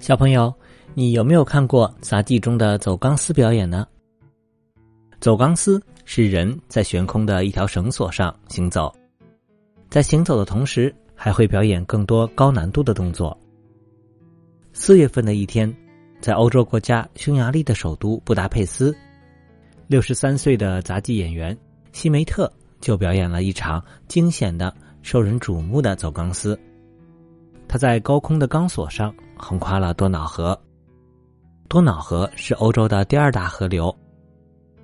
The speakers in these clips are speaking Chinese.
小朋友，你有没有看过杂技中的走钢丝表演呢？走钢丝是人在悬空的一条绳索上行走，在行走的同时，还会表演更多高难度的动作。四月份的一天，在欧洲国家匈牙利的首都布达佩斯，六十三岁的杂技演员西梅特就表演了一场惊险的、受人瞩目的走钢丝。他在高空的钢索上。横跨了多瑙河。多瑙河是欧洲的第二大河流，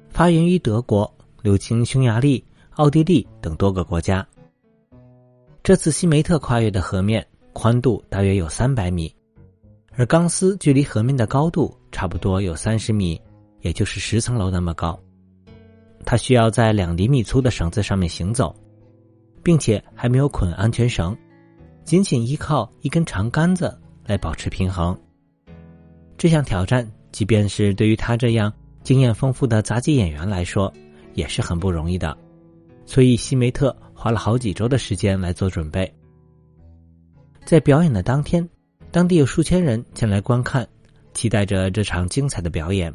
发源于德国，流经匈牙利、奥地利等多个国家。这次西梅特跨越的河面宽度大约有三百米，而钢丝距离河面的高度差不多有三十米，也就是十层楼那么高。他需要在两厘米粗的绳子上面行走，并且还没有捆安全绳，仅仅依靠一根长杆子。来保持平衡。这项挑战，即便是对于他这样经验丰富的杂技演员来说，也是很不容易的。所以，西梅特花了好几周的时间来做准备。在表演的当天，当地有数千人前来观看，期待着这场精彩的表演。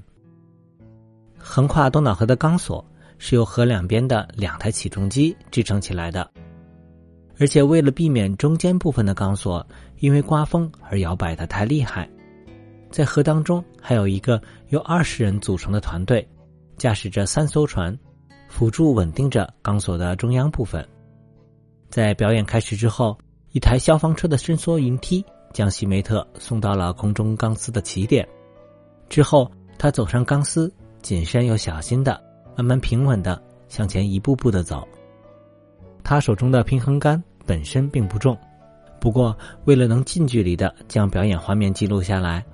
横跨多瑙河的钢索是由河两边的两台起重机支撑起来的。而且为了避免中间部分的钢索因为刮风而摇摆的太厉害，在河当中还有一个由二十人组成的团队，驾驶着三艘船，辅助稳定着钢索的中央部分。在表演开始之后，一台消防车的伸缩云梯将西梅特送到了空中钢丝的起点。之后，他走上钢丝，谨慎又小心的、慢慢平稳的向前一步步的走。他手中的平衡杆。本身并不重，不过为了能近距离的将表演画面记录下来，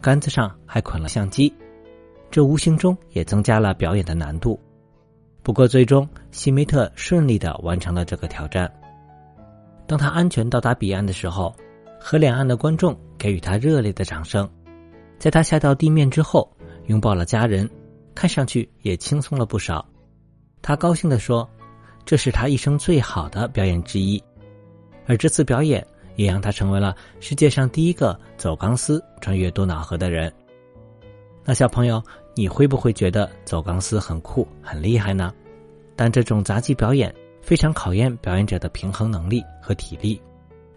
杆子上还捆了相机，这无形中也增加了表演的难度。不过最终，西梅特顺利的完成了这个挑战。当他安全到达彼岸的时候，河两岸的观众给予他热烈的掌声。在他下到地面之后，拥抱了家人，看上去也轻松了不少。他高兴地说：“这是他一生最好的表演之一。”而这次表演也让他成为了世界上第一个走钢丝穿越多瑙河的人。那小朋友，你会不会觉得走钢丝很酷、很厉害呢？但这种杂技表演非常考验表演者的平衡能力和体力，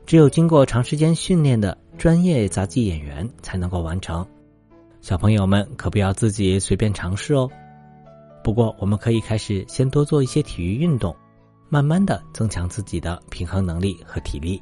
只有经过长时间训练的专业杂技演员才能够完成。小朋友们可不要自己随便尝试哦。不过，我们可以开始先多做一些体育运动。慢慢的增强自己的平衡能力和体力。